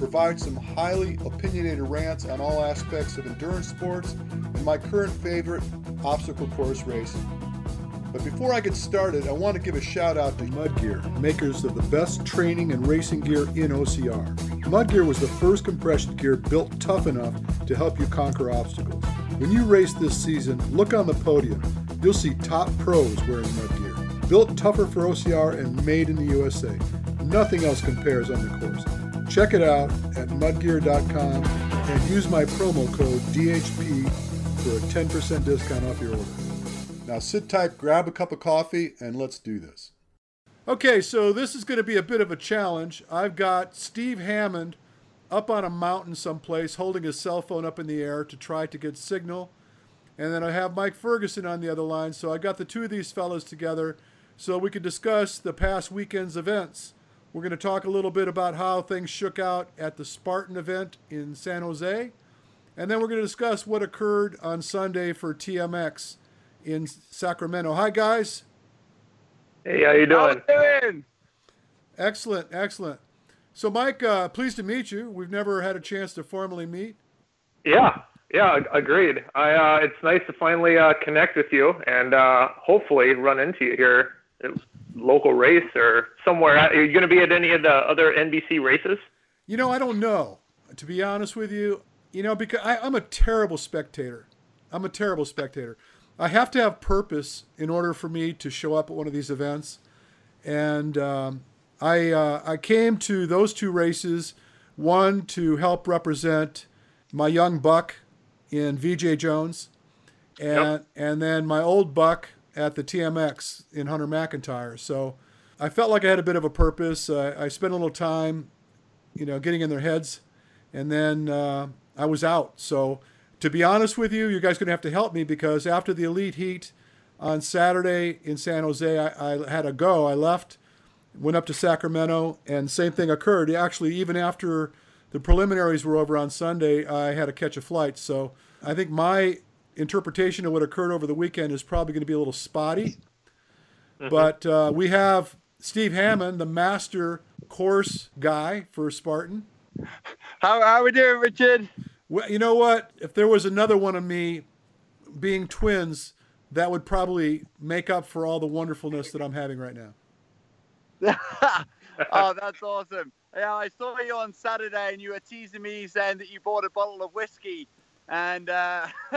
provide some highly opinionated rants on all aspects of endurance sports and my current favorite, obstacle course racing. But before I get started, I want to give a shout out to Mudgear, makers of the best training and racing gear in OCR. Mudgear was the first compression gear built tough enough to help you conquer obstacles. When you race this season, look on the podium. You'll see top pros wearing Mudgear. Built tougher for OCR and made in the USA. Nothing else compares on the course. Check it out at mudgear.com and use my promo code DHP for a 10% discount off your order. Now sit tight, grab a cup of coffee, and let's do this. Okay, so this is going to be a bit of a challenge. I've got Steve Hammond up on a mountain someplace holding his cell phone up in the air to try to get signal. And then I have Mike Ferguson on the other line. So I got the two of these fellows together so we could discuss the past weekend's events. We're going to talk a little bit about how things shook out at the Spartan event in San Jose. And then we're going to discuss what occurred on Sunday for TMX in Sacramento. Hi, guys. Hey, how you doing? How you doing? Excellent, excellent. So, Mike, uh, pleased to meet you. We've never had a chance to formally meet. Yeah, yeah, agreed. I, uh, it's nice to finally uh, connect with you and uh, hopefully run into you here at local race or somewhere. Are you going to be at any of the other NBC races? You know, I don't know. To be honest with you, you know, because I, I'm a terrible spectator. I'm a terrible spectator. I have to have purpose in order for me to show up at one of these events. And um, I, uh, I came to those two races, one to help represent my young buck in Veejay Jones, and, yep. and then my old buck at the TMX in Hunter McIntyre. So I felt like I had a bit of a purpose. Uh, I spent a little time, you know, getting in their heads, and then uh, I was out. So to be honest with you, you guys are going to have to help me because after the elite heat on Saturday in San Jose, I, I had to go. I left, went up to Sacramento, and same thing occurred. Actually, even after the preliminaries were over on Sunday, I had to catch a flight. So I think my interpretation of what occurred over the weekend is probably going to be a little spotty. Mm-hmm. But uh, we have Steve Hammond, the master course guy for Spartan. How, how are we doing, Richard? Well, you know what? If there was another one of me being twins, that would probably make up for all the wonderfulness that I'm having right now. oh, that's awesome. Yeah, I saw you on Saturday and you were teasing me saying that you bought a bottle of whiskey and uh,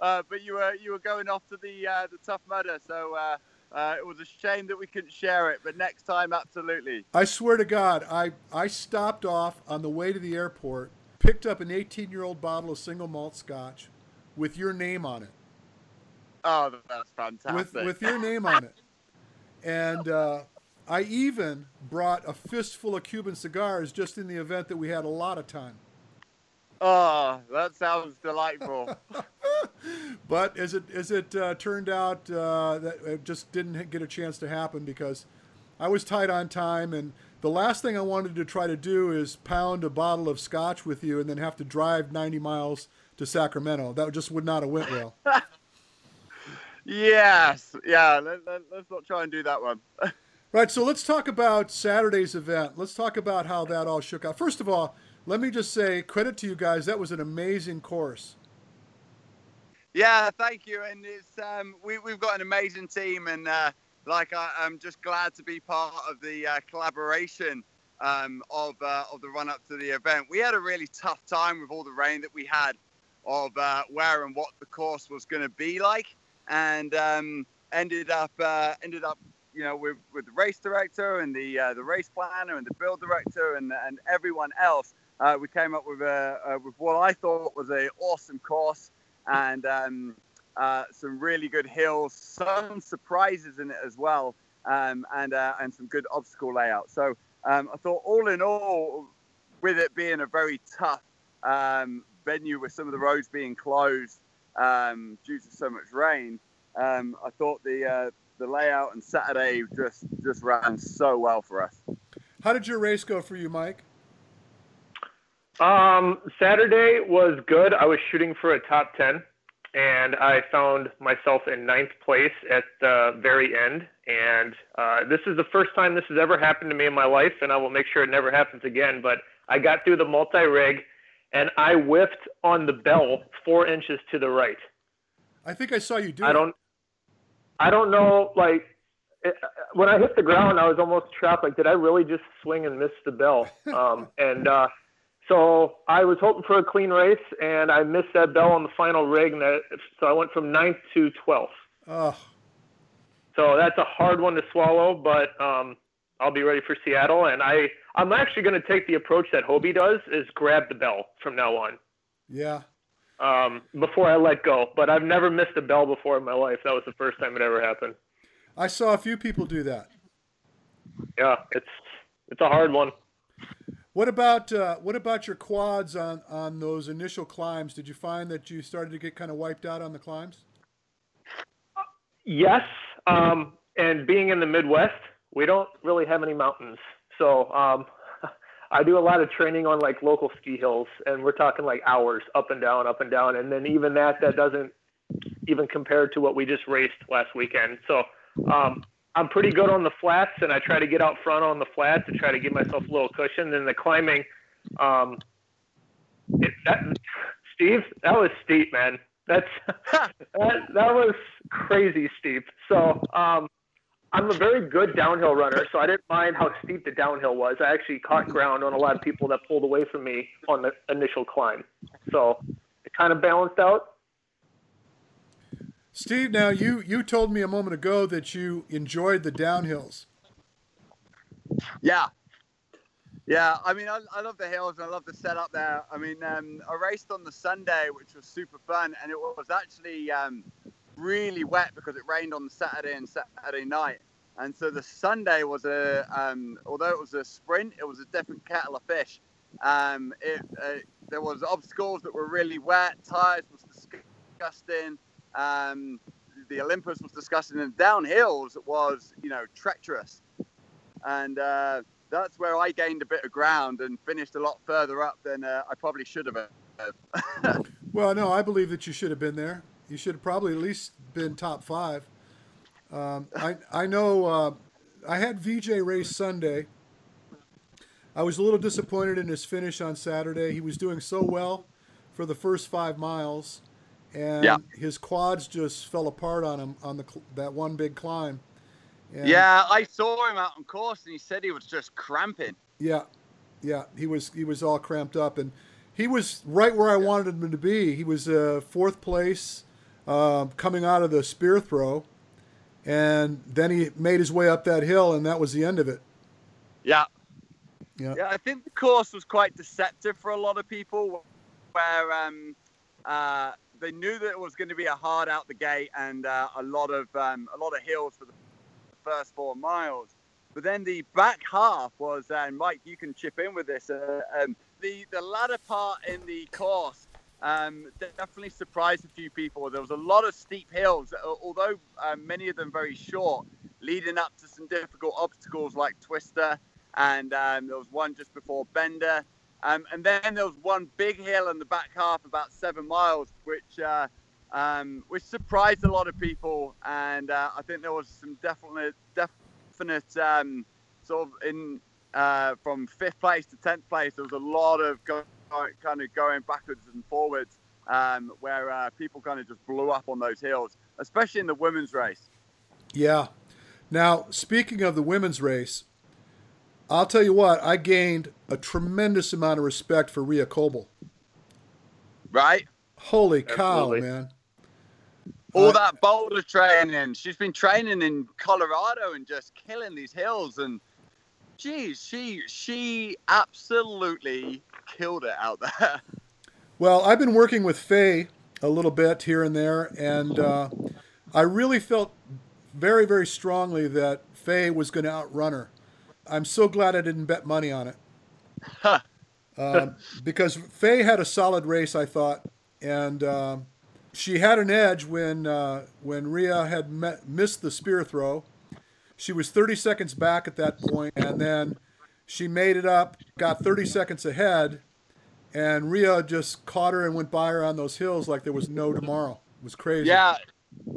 uh, but you were you were going off to the uh, the Tough Mudder, so uh, uh, it was a shame that we couldn't share it. But next time, absolutely. I swear to God, I I stopped off on the way to the airport picked up an 18 year old bottle of single malt scotch with your name on it. Oh, that's fantastic. With, with your name on it. And uh, I even brought a fistful of Cuban cigars just in the event that we had a lot of time. Oh, that sounds delightful. but as it as it uh, turned out, uh, that it just didn't get a chance to happen because I was tight on time and the last thing I wanted to try to do is pound a bottle of scotch with you and then have to drive 90 miles to Sacramento. That just would not have went well. yes. Yeah. Let, let, let's not try and do that one. right. So let's talk about Saturday's event. Let's talk about how that all shook out. First of all, let me just say credit to you guys. That was an amazing course. Yeah, thank you. And it's um, we, we've got an amazing team, and uh, like I, am just glad to be part of the uh, collaboration um, of uh, of the run up to the event. We had a really tough time with all the rain that we had of uh, where and what the course was going to be like, and um, ended up uh, ended up you know with, with the race director and the uh, the race planner and the build director and and everyone else. Uh, we came up with a with what I thought was a awesome course and. Um, uh, some really good hills, some surprises in it as well, um, and uh, and some good obstacle layout. So um, I thought all in all, with it being a very tough, um, venue with some of the roads being closed um, due to so much rain, um, I thought the uh, the layout and Saturday just just ran so well for us. How did your race go for you, Mike? Um, Saturday was good. I was shooting for a top 10, and I found myself in ninth place at the very end. And uh, this is the first time this has ever happened to me in my life, and I will make sure it never happens again. But I got through the multi rig, and I whiffed on the bell four inches to the right. I think I saw you do. I don't. I don't know. Like it, when I hit the ground, I was almost trapped. Like, did I really just swing and miss the bell? Um, and uh, so I was hoping for a clean race, and I missed that bell on the final rig, and that, so I went from ninth to twelfth. Oh, So that's a hard one to swallow, but um, I'll be ready for Seattle, and I I'm actually going to take the approach that Hobie does, is grab the bell from now on. yeah. Um, before I let go, but I've never missed a bell before in my life. That was the first time it ever happened. I saw a few people do that. Yeah, it's it's a hard one. What about uh, what about your quads on on those initial climbs? Did you find that you started to get kind of wiped out on the climbs? Yes, um, and being in the Midwest, we don't really have any mountains. So um, I do a lot of training on like local ski hills, and we're talking like hours up and down, up and down, and then even that that doesn't even compare to what we just raced last weekend. So um, I'm pretty good on the flats, and I try to get out front on the flats to try to give myself a little cushion. And the climbing, um, it, that, Steve, that was steep, man. That's that, that was crazy steep. So um, I'm a very good downhill runner, so I didn't mind how steep the downhill was. I actually caught ground on a lot of people that pulled away from me on the initial climb. So it kind of balanced out. Steve, now you you told me a moment ago that you enjoyed the downhills. Yeah. Yeah, I mean, I, I love the hills and I love the setup there. I mean, um, I raced on the Sunday, which was super fun, and it was actually um, really wet because it rained on the Saturday and Saturday night. And so the Sunday was a, um, although it was a sprint, it was a different kettle of fish. Um, it, uh, there was obstacles that were really wet, tires was disgusting. Um, the Olympus was disgusting, and downhills was, you know, treacherous. And uh, that's where I gained a bit of ground and finished a lot further up than uh, I probably should have. Well, no, I believe that you should have been there. You should have probably at least been top five. Um, I I know uh, I had Veejay race Sunday. I was a little disappointed in his finish on Saturday. He was doing so well for the first five miles, and Yeah. his quads just fell apart on him on the that one big climb. And yeah, I saw him out on course, and he said he was just cramping. Yeah, yeah, he was he was all cramped up, and he was right where I wanted him to be. He was uh, fourth place, uh, coming out of the spear throw, and then he made his way up that hill, and that was the end of it. Yeah. Yeah. Yeah, I think the course was quite deceptive for a lot of people, where um, uh, they knew that it was going to be a hard out the gate and uh, a lot of um, a lot of hills for the first four miles. But then the back half was, and Mike, you can chip in with this. Uh, um, the the latter part in the course um, definitely surprised a few people. There was a lot of steep hills, uh, although uh, many of them very short, leading up to some difficult obstacles like Twister, and um, there was one just before Bender. Um, and then there was one big hill in the back half, about seven miles, which uh, um, which surprised a lot of people. And uh, I think there was some definite, definite um, sort of in uh, from fifth place to tenth place. There was a lot of go- kind of going backwards and forwards, um, where uh, people kind of just blew up on those hills, especially in the women's race. Yeah. Now, speaking of the women's race, I'll tell you what, I gained a tremendous amount of respect for Rea Kolbl. Right? Holy cow, man. all Uh, that boulder training. She's been training in Colorado and just killing these hills. And geez, she she absolutely killed it out there. Well, I've been working with Faye a little bit here and there, and uh, I really felt very, very strongly that Faye was going to outrun her. I'm so glad I didn't bet money on it. um, because Faye had a solid race, I thought, and um, she had an edge when uh, when Rea had met, missed the spear throw. She was 30 seconds back at that point, and then she made it up, got 30 seconds ahead, and Rea just caught her and went by her on those hills like there was no tomorrow. It was crazy. Yeah,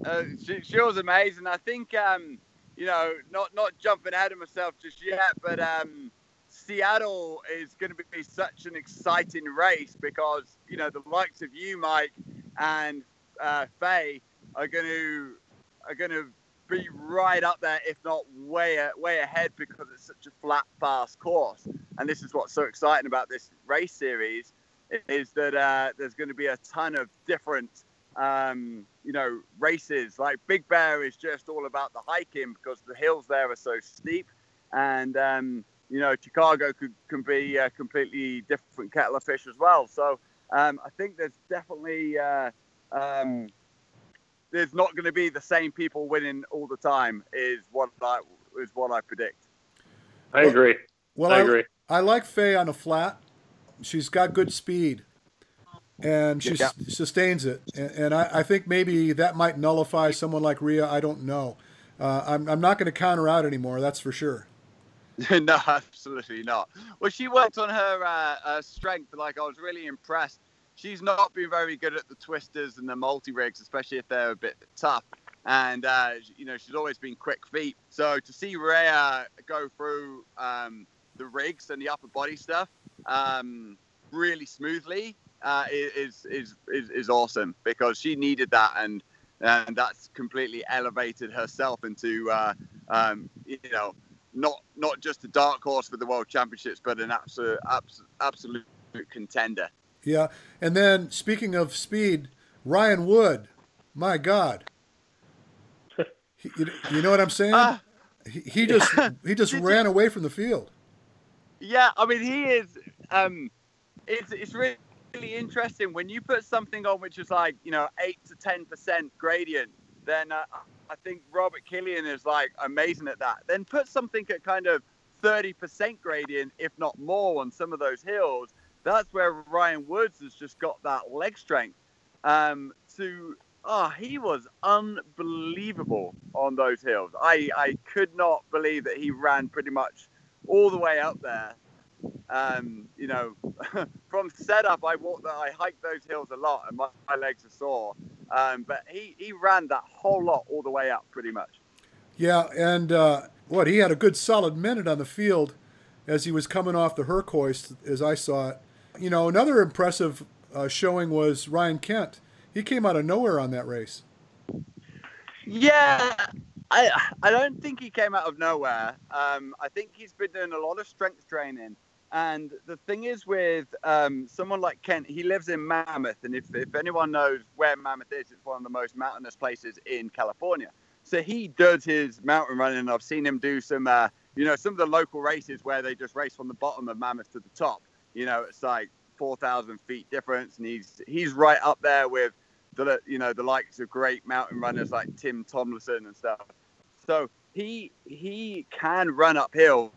uh, she, she was amazing. I think, um, you know, not not jumping ahead of myself just yet, but um, Seattle is going to be such an exciting race because you know the likes of you, Mike, and uh, Faye are going to are going to be right up there, if not way way ahead, because it's such a flat, fast course. And this is what's so exciting about this race series is that uh, there's going to be a ton of different, um, you know, races. Like Big Bear is just all about the hiking because the hills there are so steep, and um, you know, Chicago could, can be a completely different kettle of fish as well. So um, I think there's definitely uh, um, there's not going to be the same people winning all the time. Is what I is what I predict. I agree. Well, I, agree. I, I like Faye on a flat. She's got good speed, and she yeah. sustains it. And, and I, I, think maybe that might nullify someone like Rea. I don't know. Uh, I'm, I'm not going to count her out anymore. That's for sure. no, absolutely not. Well, she worked on her uh, uh, strength. Like I was really impressed she's not been very good at the twisters and the multi rigs, especially if they're a bit tough. And uh, you know, she's always been quick feet. So to see Rea go through um, the rigs and the upper body stuff um, really smoothly uh, is, is is is awesome because she needed that and and that's completely elevated herself into uh, um, you know not not just a dark horse for the world championships, but an absolute absolute, absolute contender. Yeah, and then speaking of speed, Ryan Wood, my God, you, you, know what I'm saying? Uh, he, he, just he just ran you, away from the field. Yeah, I mean he is. Um, it's it's really, really interesting when you put something on which is like you know eight to ten percent gradient. Then uh, I think Robert Killian is like amazing at that. Then put something at kind of thirty percent gradient, if not more, on some of those hills that's where Ryan Woods has just got that leg strength. Um, to oh, he was unbelievable on those hills. I I could not believe that he ran pretty much all the way up there. Um, you know, from setup, I walked, I hiked those hills a lot, and my, my legs are sore. Um, but he he ran that whole lot all the way up, pretty much. Yeah, and uh, what he had a good solid minute on the field as he was coming off the Herk as I saw it. You know, another impressive uh, showing was Ryan Kent. He came out of nowhere on that race. Yeah, I I don't think he came out of nowhere. Um, I think he's been doing a lot of strength training. And the thing is with um, someone like Kent, he lives in Mammoth, and if, if anyone knows where Mammoth is, it's one of the most mountainous places in California. So he does his mountain running. I've seen him do some, uh, you know, some of the local races where they just race from the bottom of Mammoth to the top. You know, it's like 4,000 feet difference, and he's he's right up there with the you know the likes of great mountain runners like Tim Tomlinson and stuff. So he he can run up hills,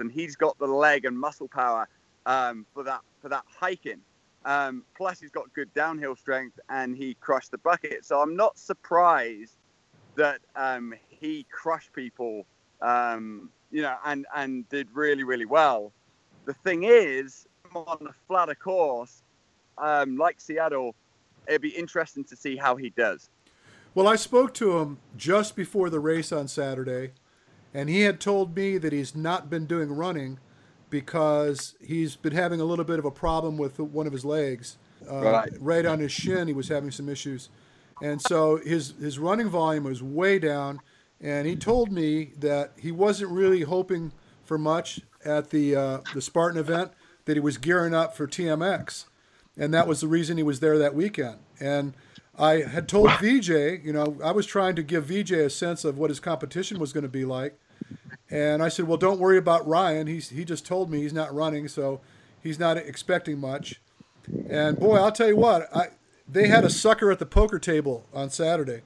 and he's got the leg and muscle power um, for that for that hiking. Um, plus, he's got good downhill strength, and he crushed the bucket. So I'm not surprised that um, he crushed people, um, you know, and and did really really well. The thing is, on a flatter course, um, like Seattle, it'd be interesting to see how he does. Well, I spoke to him just before the race on Saturday, and he had told me that he's not been doing running because he's been having a little bit of a problem with one of his legs. Uh, right. right on his shin, he was having some issues. And so his, his running volume was way down. And he told me that he wasn't really hoping for much at the uh, the Spartan event that he was gearing up for TMX, and that was the reason he was there that weekend. And I had told Veejay, you know, I was trying to give Veejay a sense of what his competition was going to be like, and I said, well, don't worry about Ryan. He's he just told me he's not running, so he's not expecting much. And boy, I'll tell you what, I they had a sucker at the poker table on Saturday.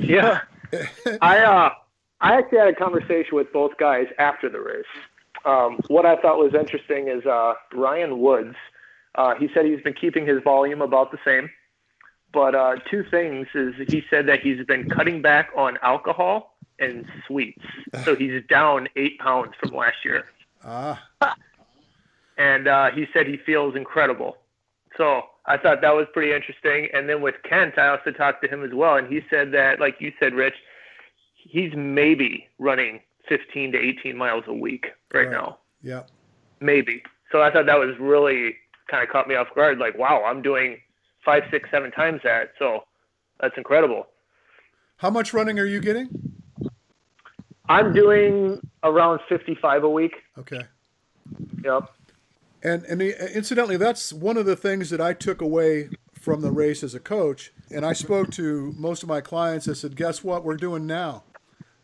Yeah, I uh I actually had a conversation with both guys after the race. Um, what I thought was interesting is uh, Ryan Woods. Uh, he said he's been keeping his volume about the same. But uh, two things is he said that he's been cutting back on alcohol and sweets. So he's down eight pounds from last year. Ah. And uh, he said he feels incredible. So I thought that was pretty interesting. And then with Kent, I also talked to him as well, and he said that, like you said, Rich, he's maybe running 15 to 18 miles a week right, right. now. Yeah. Maybe. So I thought that was really kind of caught me off guard. Like, wow, I'm doing five, six, seven times that. So that's incredible. How much running are you getting? I'm doing around 55 a week. Okay. Yep. And and incidentally, that's one of the things that I took away from the race as a coach. And I spoke to most of my clients. I said, "Guess what? We're doing now.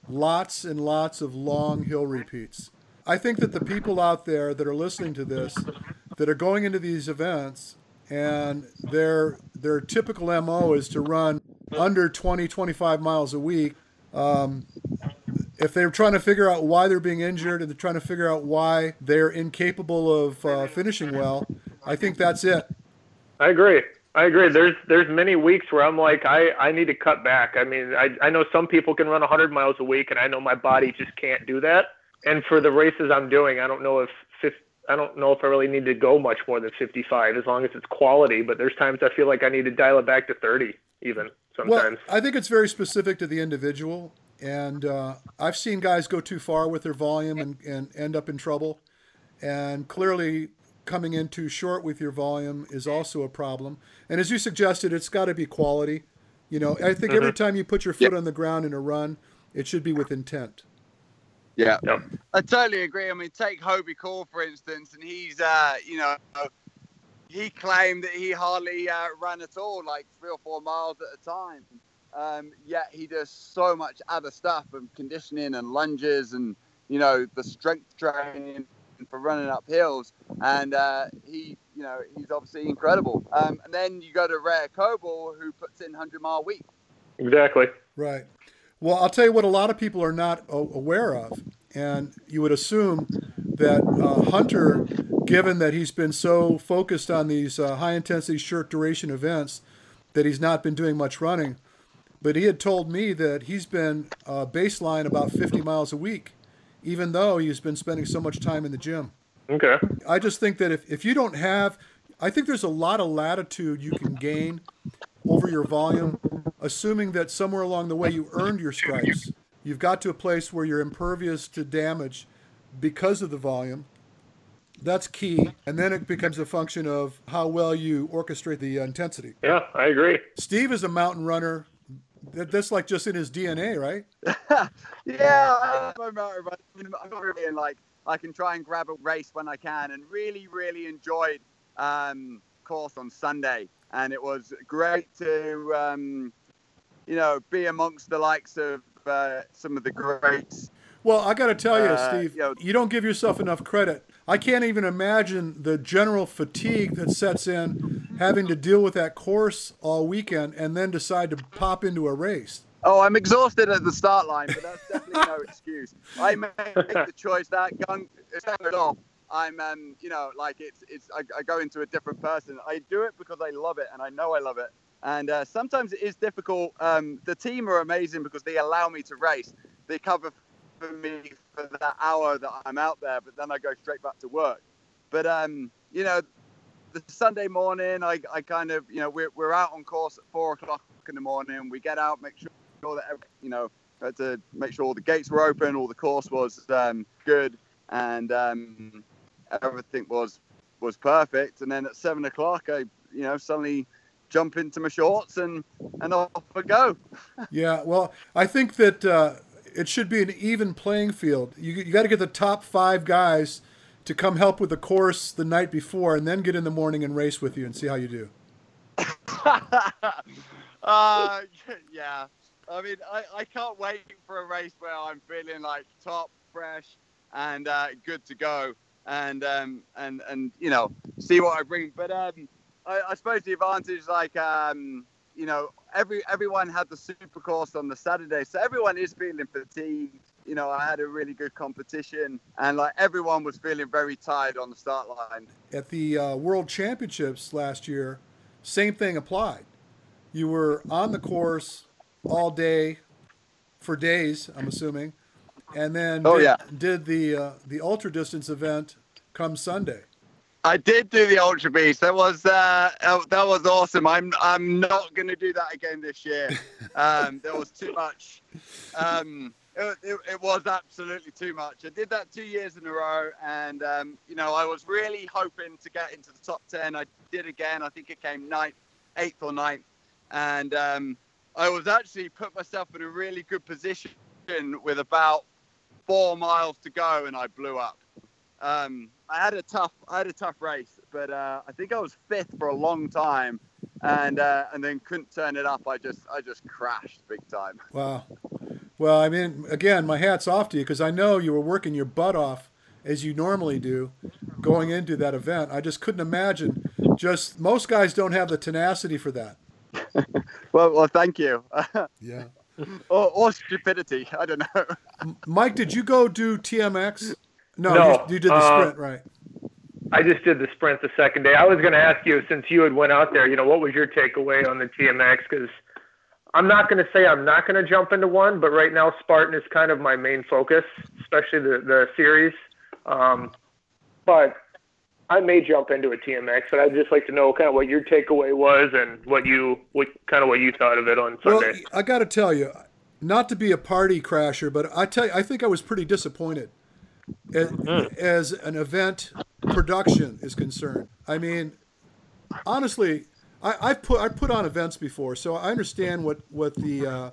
Lots and lots of long hill repeats." I think that the people out there that are listening to this, that are going into these events, and their their typical mo is to run under 20, 25 miles a week. Um, if they're trying to figure out why they're being injured and they're trying to figure out why they're incapable of uh, finishing well, I think that's it. I agree. I agree. There's there's many weeks where I'm like I, I need to cut back. I mean I I know some people can run 100 miles a week and I know my body just can't do that. And for the races I'm doing, I don't know if 50, I don't know if I really need to go much more than 55 as long as it's quality. But there's times I feel like I need to dial it back to 30 even sometimes. Well, I think it's very specific to the individual. And uh, I've seen guys go too far with their volume and, and end up in trouble. And clearly, coming in too short with your volume is also a problem. And as you suggested, it's got to be quality. You know, I think every mm-hmm. time you put your foot yep. on the ground in a run, it should be with intent. Yeah, yep. I totally agree. I mean, take Hobie Call for instance, and he's, uh, you know, he claimed that he hardly uh, ran at all, like three or four miles at a time. Um, yet he does so much other stuff and conditioning and lunges and you know the strength training for running up hills. And uh, he, you know, he's obviously incredible. Um, and then you go to Rea Kolbl, who puts in 100 mile week. Exactly. Right. Well, I'll tell you what a lot of people are not aware of, and you would assume that uh, Hunter, given that he's been so focused on these uh, high intensity short duration events, that he's not been doing much running. But he had told me that he's been uh, baseline about 50 miles a week, even though he's been spending so much time in the gym. Okay. I just think that if, if you don't have, I think there's a lot of latitude you can gain over your volume, assuming that somewhere along the way you earned your stripes. You've got to a place where you're impervious to damage because of the volume. That's key. And then it becomes a function of how well you orchestrate the intensity. Yeah, I agree. Steve is a mountain runner that's like just in his DNA, right? yeah, I'm, I'm not really in like I can try and grab a race when I can, and really, really enjoyed um, course on Sunday, and it was great to um, you know be amongst the likes of uh, some of the greats. Well, I got to tell you, uh, Steve, you, know, you don't give yourself enough credit. I can't even imagine the general fatigue that sets in having to deal with that course all weekend and then decide to pop into a race. Oh, I'm exhausted at the start line, but that's definitely no excuse. I make the choice that gun it's not at all. I'm, um, you know, like it's, it's. I, I, go into a different person. I do it because I love it, and I know I love it. And uh, sometimes it is difficult. Um, the team are amazing because they allow me to race. They cover for me for that hour that I'm out there, but then I go straight back to work. But um, you know, the Sunday morning, I, I kind of, you know, we're, we're out on course at four o'clock in the morning. We get out, make sure that, you know, had to make sure all the gates were open, all the course was um, good, and um, everything was was perfect. And then at seven o'clock, I, you know, suddenly jump into my shorts and and off I go. yeah, well, I think that uh, it should be an even playing field. You, you got to get the top five guys to come help with the course the night before, and then get in the morning and race with you and see how you do. uh, yeah. I mean, I, I can't wait for a race where I'm feeling like top, fresh, and uh, good to go, and um, and and you know, see what I bring. But um, I, I suppose the advantage, is like um, you know, every everyone had the super course on the Saturday, so everyone is feeling fatigued. You know, I had a really good competition, and like everyone was feeling very tired on the start line. At the uh, World Championships last year, same thing applied. You were on the course all day, for days, I'm assuming, and then Oh, did, yeah. did the uh, the ultra distance event come Sunday. I did do the Ultra Beast. That was uh, uh, that was awesome. I'm I'm not going to do that again this year. Um, there was too much. Um, it, it, it was absolutely too much. I did that two years in a row, and um, you know I was really hoping to get into the top ten. I did again. I think it came ninth, eighth or ninth, and um, I was actually put myself in a really good position with about four miles to go, and I blew up. Um, I had a tough, I had a tough race, but uh, I think I was fifth for a long time, and uh, and then couldn't turn it up. I just, I just crashed big time. Wow. Well, I mean, again, my hat's off to you because I know you were working your butt off as you normally do going into that event. I just couldn't imagine. Just most guys don't have the tenacity for that. Well, well, thank you. Yeah. or, or stupidity. I don't know. Mike, did you go do TMX? No, No, you, you did the uh, sprint, right? I just did the sprint the second day. I was going to ask you since you had went out there, you know, what was your takeaway on the TMX? Because I'm not going to say I'm not going to jump into one, but right now Spartan is kind of my main focus, especially the the series. Um, but I may jump into a TMX, but I'd just like to know kind of what your takeaway was and what you what kind of what you thought of it on Well, Sunday. I got to tell you, not to be a party crasher, but I tell you, I think I was pretty disappointed as, as an event production is concerned. I mean, honestly, I, I've put I put on events before, so I understand what what the uh,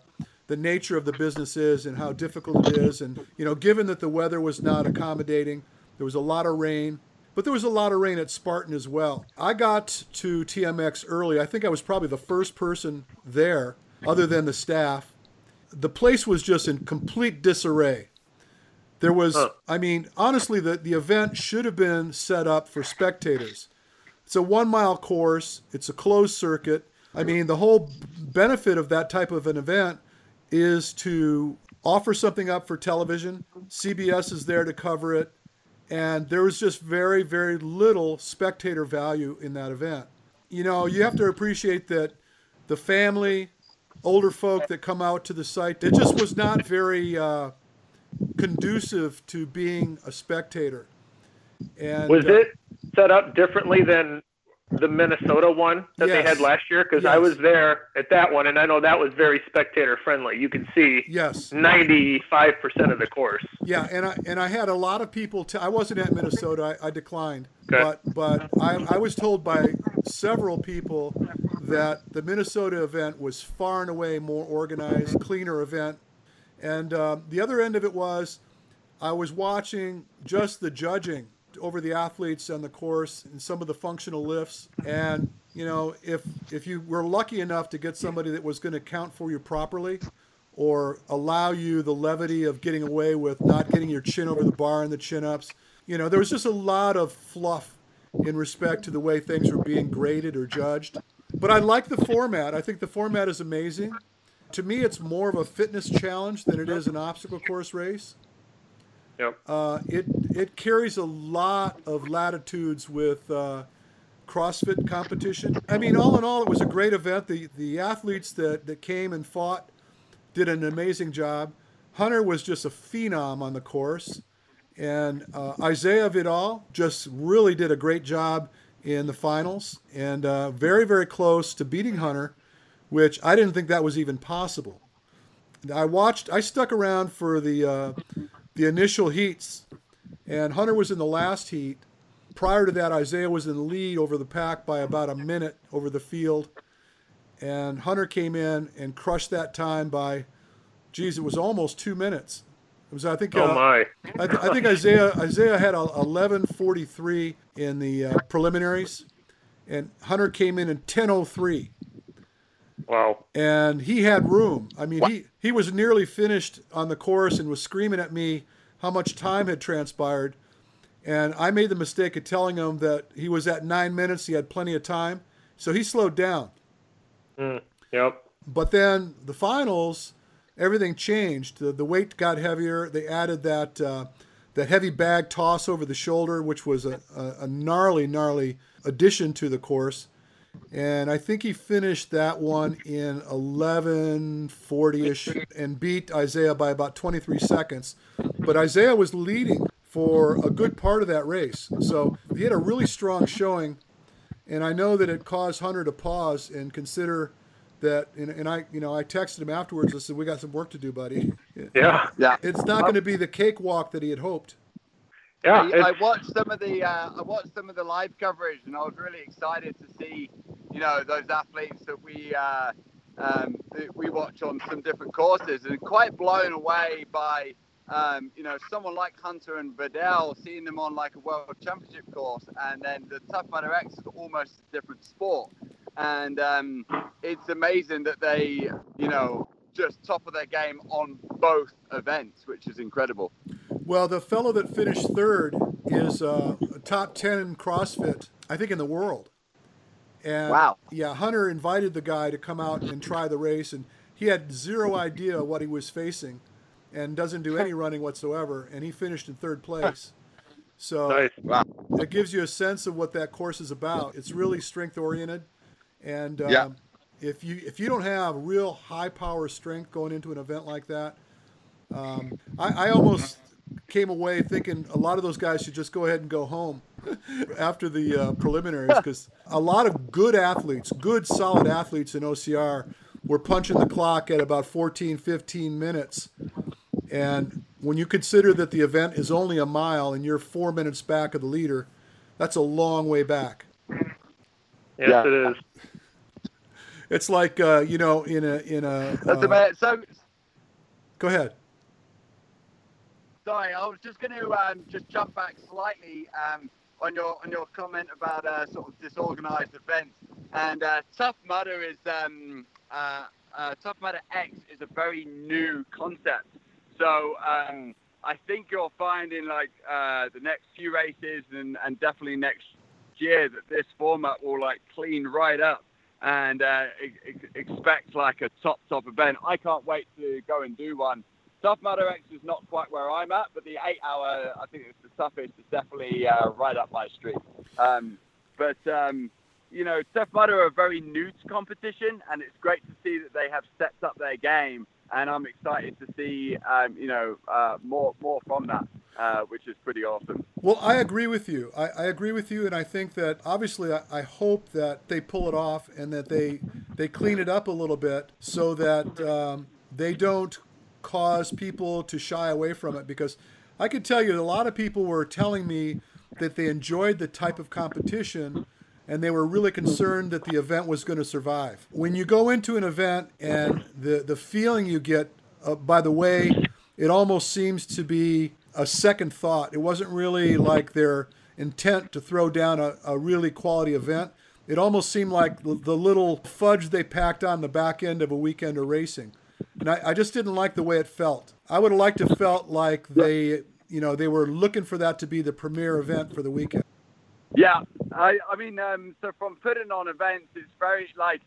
the nature of the business is and how difficult it is, and you know, given that the weather was not accommodating, there was a lot of rain. But there was a lot of rain at Spartan as well. I got to TMX early. I think I was probably the first person there, other than the staff. The place was just in complete disarray. There was. I mean, honestly, the, the event should have been set up for spectators. It's a one mile course, it's a closed circuit. I mean, the whole benefit of that type of an event is to offer something up for television. CBS is there to cover it. And there was just very, very little spectator value in that event. You know, you have to appreciate that the family, older folk that come out to the site, it just was not very uh, conducive to being a spectator. And Was uh, it set up differently than the Minnesota one that they had last year? Because I was there at that one, and I know that was very spectator friendly. You could see Yes. 95% of the course. Yeah, and I and I had a lot of people. T- I wasn't at Minnesota. I, I declined. Okay. But but I, I was told by several people that the Minnesota event was far and away more organized, cleaner event. And uh, the other end of it was, I was watching just the judging over the athletes and the course and some of the functional lifts. And you know, if if you were lucky enough to get somebody that was going to count for you properly, or allow you the levity of getting away with not getting your chin over the bar in the chin ups. You know, there was just a lot of fluff in respect to the way things were being graded or judged. But I like the format. I think the format is amazing. To me, it's more of a fitness challenge than it is an obstacle course race. Yep. Uh, it it carries a lot of latitudes with uh, CrossFit competition. I mean, all in all, it was a great event. The the athletes that, that came and fought did an amazing job. Hunter was just a phenom on the course, and uh, Isaiah Vidal just really did a great job in the finals, and uh, very very close to beating Hunter, which I didn't think that was even possible. I watched. I stuck around for the uh, the initial heats, and Hunter was in the last heat. Prior to that, Isaiah was in the lead over the pack by about a minute over the field, and Hunter came in and crushed that time by, geez, it was almost two minutes. It was, I think, Oh uh, my. I, th- I think Isaiah Isaiah had a 11:43 in the uh, preliminaries, and Hunter came in in 10:03 Wow. and he had room. I mean, he, he was nearly finished on the course and was screaming at me how much time had transpired. And I made the mistake of telling him that he was at nine minutes, he had plenty of time. So he slowed down. Mm. Yep. But then the finals, everything changed. The, the weight got heavier. They added that uh, that heavy bag toss over the shoulder, which was a, a, a gnarly, gnarly addition to the course. And I think he finished that one in 11:40ish and beat Isaiah by about 23 seconds. But Isaiah was leading for a good part of that race, so he had a really strong showing. And I know that it caused Hunter to pause and consider that. And, and I, you know, I texted him afterwards. I said, "We got some work to do, buddy." Yeah. Yeah. It's not going to be the cakewalk that he had hoped. Yeah. I, I watched some of the uh, I watched some of the live coverage, and I was really excited to see, you know, those athletes that we uh, um, that we watch on some different courses, and quite blown away by, um, you know, someone like Hunter and Vidal, seeing them on like a world championship course, and then the Tough Mudder X is almost a different sport, and um, it's amazing that they, you know, just top of their game on both events, which is incredible. Well, the fellow that finished third is uh, a top 10 in CrossFit, I think, in the world. And Wow. Yeah, Hunter invited the guy to come out and try the race, and he had zero idea what he was facing and doesn't do any running whatsoever, and he finished in third place. So nice. it gives you a sense of what that course is about. It's really strength oriented, and um, Yeah. if you if you don't have real high power strength going into an event like that, um, I, I almost came away thinking a lot of those guys should just go ahead and go home after the uh, preliminaries because a lot of good athletes, good solid athletes in OCR, were punching the clock at about 14, 15 minutes. And when you consider that the event is only a mile and you're four minutes back of the leader, that's a long way back. Yes, Yeah. it is. It's like uh, you know in a in a. That's uh, about so. go ahead. Sorry, I was just going to um, just jump back slightly um, on your on your comment about uh, sort of disorganized events. And uh, Tough Mudder is um, uh, uh, Tough Mudder X is a very new concept. So um, I think you'll find in like uh, the next few races and, and definitely next year that this format will like clean right up and uh, ex- expect like a top top event. I can't wait to go and do one. Tough Mudder X is not quite where I'm at, but the eight hour, I think it's the toughest, is definitely uh, right up my street. Um, but, um, you know, Tough Mudder are a very new to competition, and it's great to see that they have stepped up their game. And I'm excited to see, um, you know, uh, more more from that, uh, which is pretty awesome. Well, I agree with you. I, I agree with you, and I think that obviously I, I hope that they pull it off and that they they clean it up a little bit so that um, they don't cause people to shy away from it. Because I can tell you, a lot of people were telling me that they enjoyed the type of competition and they were really concerned that the event was going to survive. When you go into an event and the, the feeling you get, uh, by the way, it almost seems to be a second thought. It wasn't really like their intent to throw down a, a really quality event. It almost seemed like the, the little fudge they packed on the back end of a weekend of racing. And I, I just didn't like the way it felt. I would have liked to felt like they, you know, they were looking for that to be the premier event for the weekend. Yeah, I, I mean, um, so from putting on events, it's very like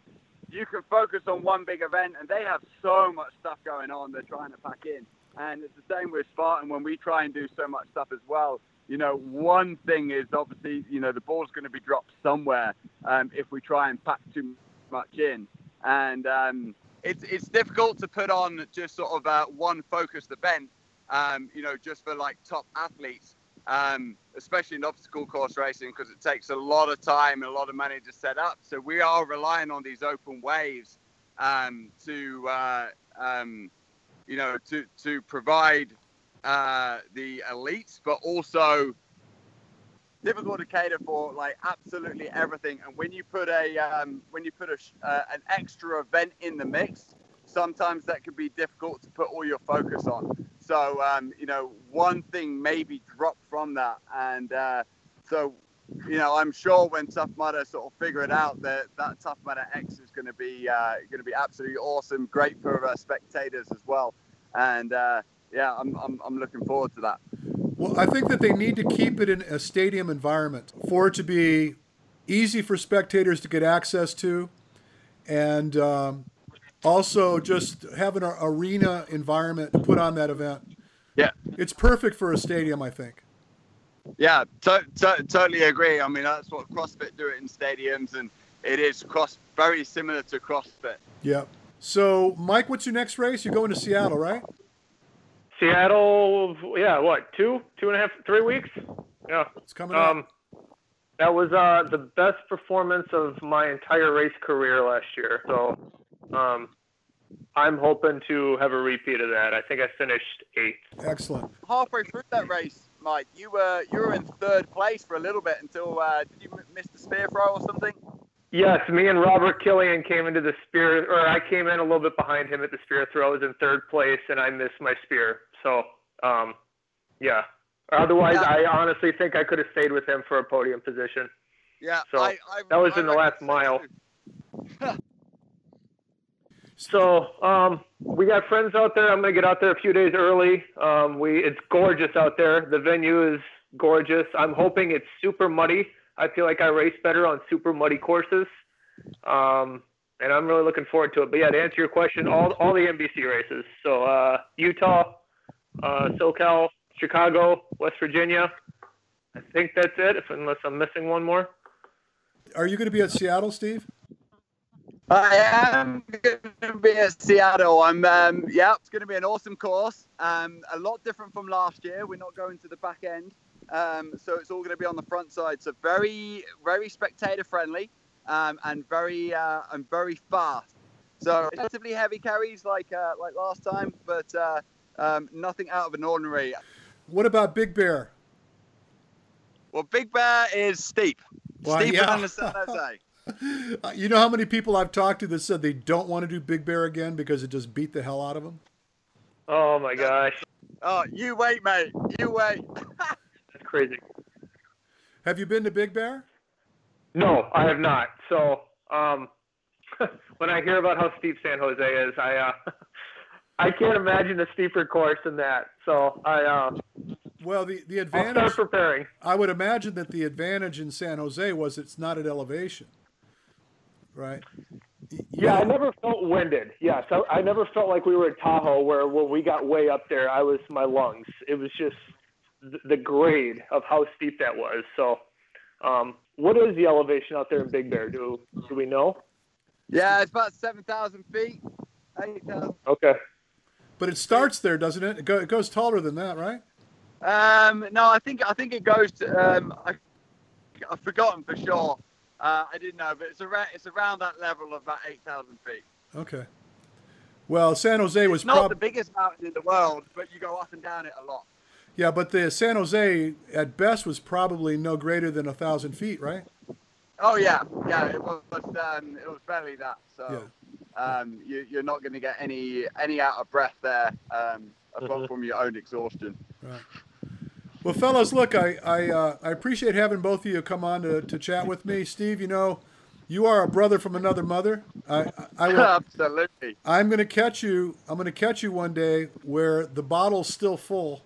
you can focus on one big event, and they have so much stuff going on. They're trying to pack in, and it's the same with Spartan when we try and do so much stuff as well. You know, one thing is obviously, you know, the ball's going to be dropped somewhere um, if we try and pack too much in, and um, it's it's difficult to put on just sort of uh, one focused event. Um, you know, just for like top athletes um, especially in obstacle course racing, because it takes a lot of time and a lot of money to set up. So we are relying on these open waves um, to, uh, um, you know, to to provide uh, the elites, but also difficult to cater for like absolutely everything. And when you put a um, when you put a uh, an extra event in the mix, sometimes that can be difficult to put all your focus on. So um, you know, one thing maybe dropped from that, and uh, so you know, I'm sure when Tough Mudder sort of figure it out, that that Tough Mudder X is going to be uh, going to be absolutely awesome, great for uh, spectators as well, and uh, yeah, I'm, I'm I'm looking forward to that. Well, I think that they need to keep it in a stadium environment for it to be easy for spectators to get access to, and um, also just having an arena environment to put on that event. Yeah. It's perfect for a stadium, I think. Yeah, to- to- totally agree. I mean, that's what CrossFit do it in stadiums, and it is cross very similar to CrossFit. Yeah. So, Mike, what's your next race? You're going to Seattle, right? Seattle, yeah, what, two, two and a half, three weeks? Yeah. It's coming up. Um, that was uh, the best performance of my entire race career last year. So um, I'm hoping to have a repeat of that. I think I finished eighth. Excellent. Halfway through that race, Mike, you were you were in third place for a little bit until uh, did you miss the spear throw or something? Yes, me and Robert Killian came into the spear, or I came in a little bit behind him at the spear throw. I was in third place, and I missed my spear. So, um, yeah. Otherwise, Yeah. I honestly think I could have stayed with him for a podium position. Yeah, So, I, I, that was I in the last mile. So um, we got friends out there. I'm gonna get out there a few days early. Um, we it's gorgeous out there. The venue is gorgeous. I'm hoping it's super muddy. I feel like I race better on super muddy courses, um, and I'm really looking forward to it. But yeah, to answer your question, all all the NBC races. So uh, Utah, uh, SoCal, Chicago, West Virginia. I think that's it. If unless I'm missing one more. Are you going to be at Seattle, Steve? I am going to be at Seattle. I'm, um, yeah, it's going to be an awesome course. Um, a lot different from last year. We're not going to the back end, um, so it's all going to be on the front side. So very, very spectator friendly, um, and very, uh, and very fast. So relatively heavy carries like, uh, like last time, but uh, um, nothing out of an ordinary. What about Big Bear? Well, Big Bear is steep, Well, steeper yeah. than the San Jose. Uh, You know how many people I've talked to that said they don't want to do Big Bear again because it just beat the hell out of them? Oh my gosh, Oh, you wait, mate. You wait. that's crazy. Have you been to Big Bear? No, I have not. So um, when I hear about how steep San Jose is, I uh, I can't imagine a steeper course than that. So I uh, Well, the, the advantage. I'll start advantage, preparing. I would imagine that the advantage in San Jose was it's not at elevation, right? You Yeah, I never felt winded. Yeah, so I never felt like we were at Tahoe, where when we got way up there, I was my lungs. It was just th- the grade of how steep that was. So, um, what is the elevation out there in Big Bear? Do do we know? Yeah, it's about 7,000 feet. 8,000. Okay. But it starts there, doesn't it? It, go, it goes taller than that, right? Um, no, I think I think it goes to. Um, I, I've forgotten for sure. Uh, I didn't know, but it's around it's around that level of about 8,000 feet. Okay. Well, San Jose was It's not prob- the biggest mountain in the world, but you go up and down it a lot. yeah, but the San Jose at best was probably no greater than a thousand feet, right? Oh yeah, yeah, it was um, it was barely that. So um, you, you're not going to get any any out of breath there, um, apart from your own exhaustion. Right. Well, fellas, look, I I, uh, I appreciate having both of you come on to, to chat with me. Steve, you know, you are a brother from another mother. I I, I will, Absolutely. I'm going to catch you. I'm going to catch you one day where the bottle's still full,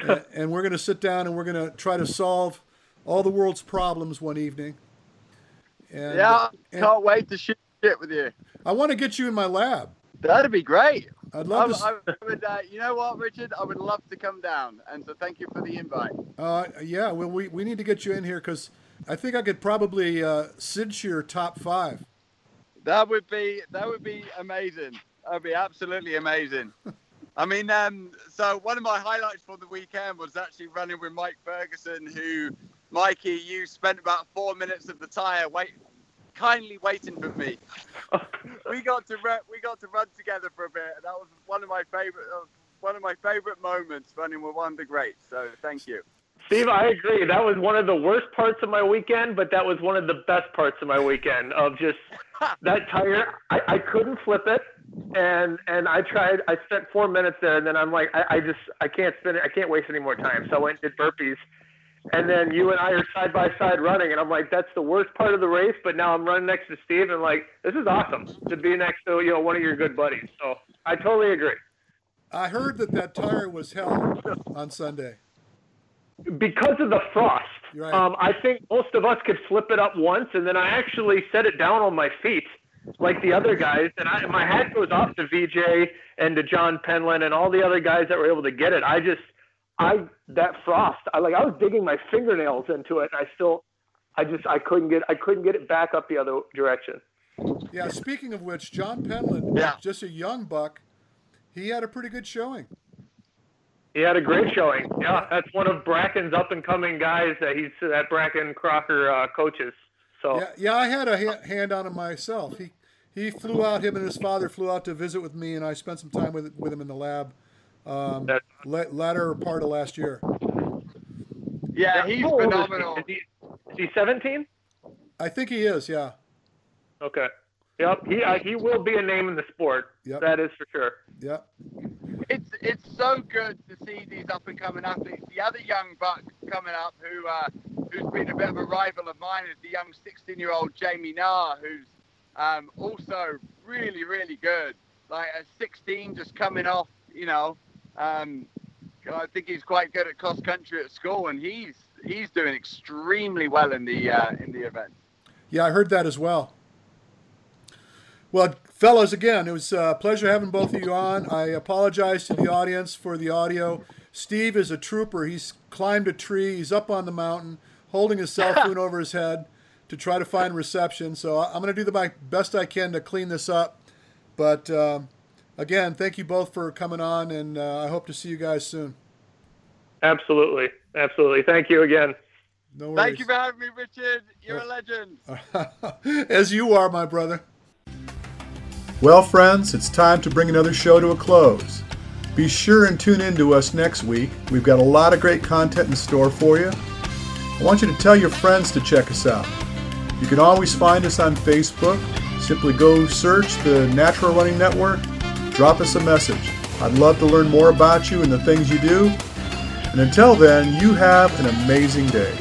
and, and we're going to sit down and we're going to try to solve all the world's problems one evening. And, yeah, and can't wait to shoot shit with you. I want to get you in my lab. That'd be great. I'd I, love to. s- I would, uh, you know what, Richard? I would love to come down, and so thank you for the invite. Uh, yeah, well, we, we need to get you in here because I think I could probably uh, cinch your top five. That would be that would be amazing. That would be absolutely amazing. I mean, um, so one of my highlights for the weekend was actually running with Mike Ferguson, who, Mikey, you spent about four minutes of the tire wait, kindly waiting for me. we got to run, we got to run together for a bit, and that was one of my favorite uh, one of my favorite moments running with one of the greats. So thank you. Steve, I agree. That was one of the worst parts of my weekend, but that was one of the best parts of my weekend of just that tire. I, I couldn't flip it, and and I tried. I spent four minutes there, and then I'm like, I, I just I can't spin it. I can't waste any more time. So I went and did burpees, and then you and I are side by side running, and I'm like, that's the worst part of the race. But now I'm running next to Steve, and like, this is awesome to be next to you know one of your good buddies. So I totally agree. I heard that that tire was hell on Sunday. because of the frost. Right. Um, I think most of us could flip it up once, and then I actually set it down on my feet like the other guys. And I, my hat goes off to Veejay and to John Penland and all the other guys that were able to get it. I just, I that frost, I like I was digging my fingernails into it, and I still, I just I couldn't get I couldn't get it back up the other direction. Yeah. Speaking of which, John Penland, Yeah. just a young buck, he had a pretty good showing. He had a great showing. Yeah, that's one of Brakken's up and coming guys that he's that Brakken Kraker uh, coaches. So Yeah, yeah, I had a ha- hand on him myself. He he flew out. Him and his father flew out to visit with me, and I spent some time with with him in the lab. Um, That's- la- latter part of last year. Yeah, he's How old is he? phenomenal. Is he, is he 17? I think he is. Yeah. Okay. Yep. He uh, he will be a name in the sport. Yep. That is for sure. Yeah. It's it's so good to see these up and coming athletes. The other young buck coming up who uh, who's been a bit of a rival of mine is the young 16 year old Jamie Nah, who's um, also really really good. Like at 16, just coming off, you know. Um, I think he's quite good at cross country at school, and he's he's doing extremely well in the uh, in the event. Yeah, I heard that as well. Well, fellas, again, it was a pleasure having both of you on. I apologize to the audience for the audio. Steve is a trooper. He's climbed a tree. He's up on the mountain, holding his cell phone over his head to try to find reception. So I'm going to do the my best I can to clean this up. But um, again, thank you both for coming on, and uh, I hope to see you guys soon. Absolutely. Absolutely. Thank you again. No worries. Thank you for having me, Richard. You're a legend. As you are, my brother. Well, friends, it's time to bring another show to a close. Be sure and tune in to us next week. We've got a lot of great content in store for you. I want you to tell your friends to check us out. You can always find us on Facebook. Simply go search the Natural Running Network, drop us a message. I'd love to learn more about you and the things you do. And until then, you have an amazing day.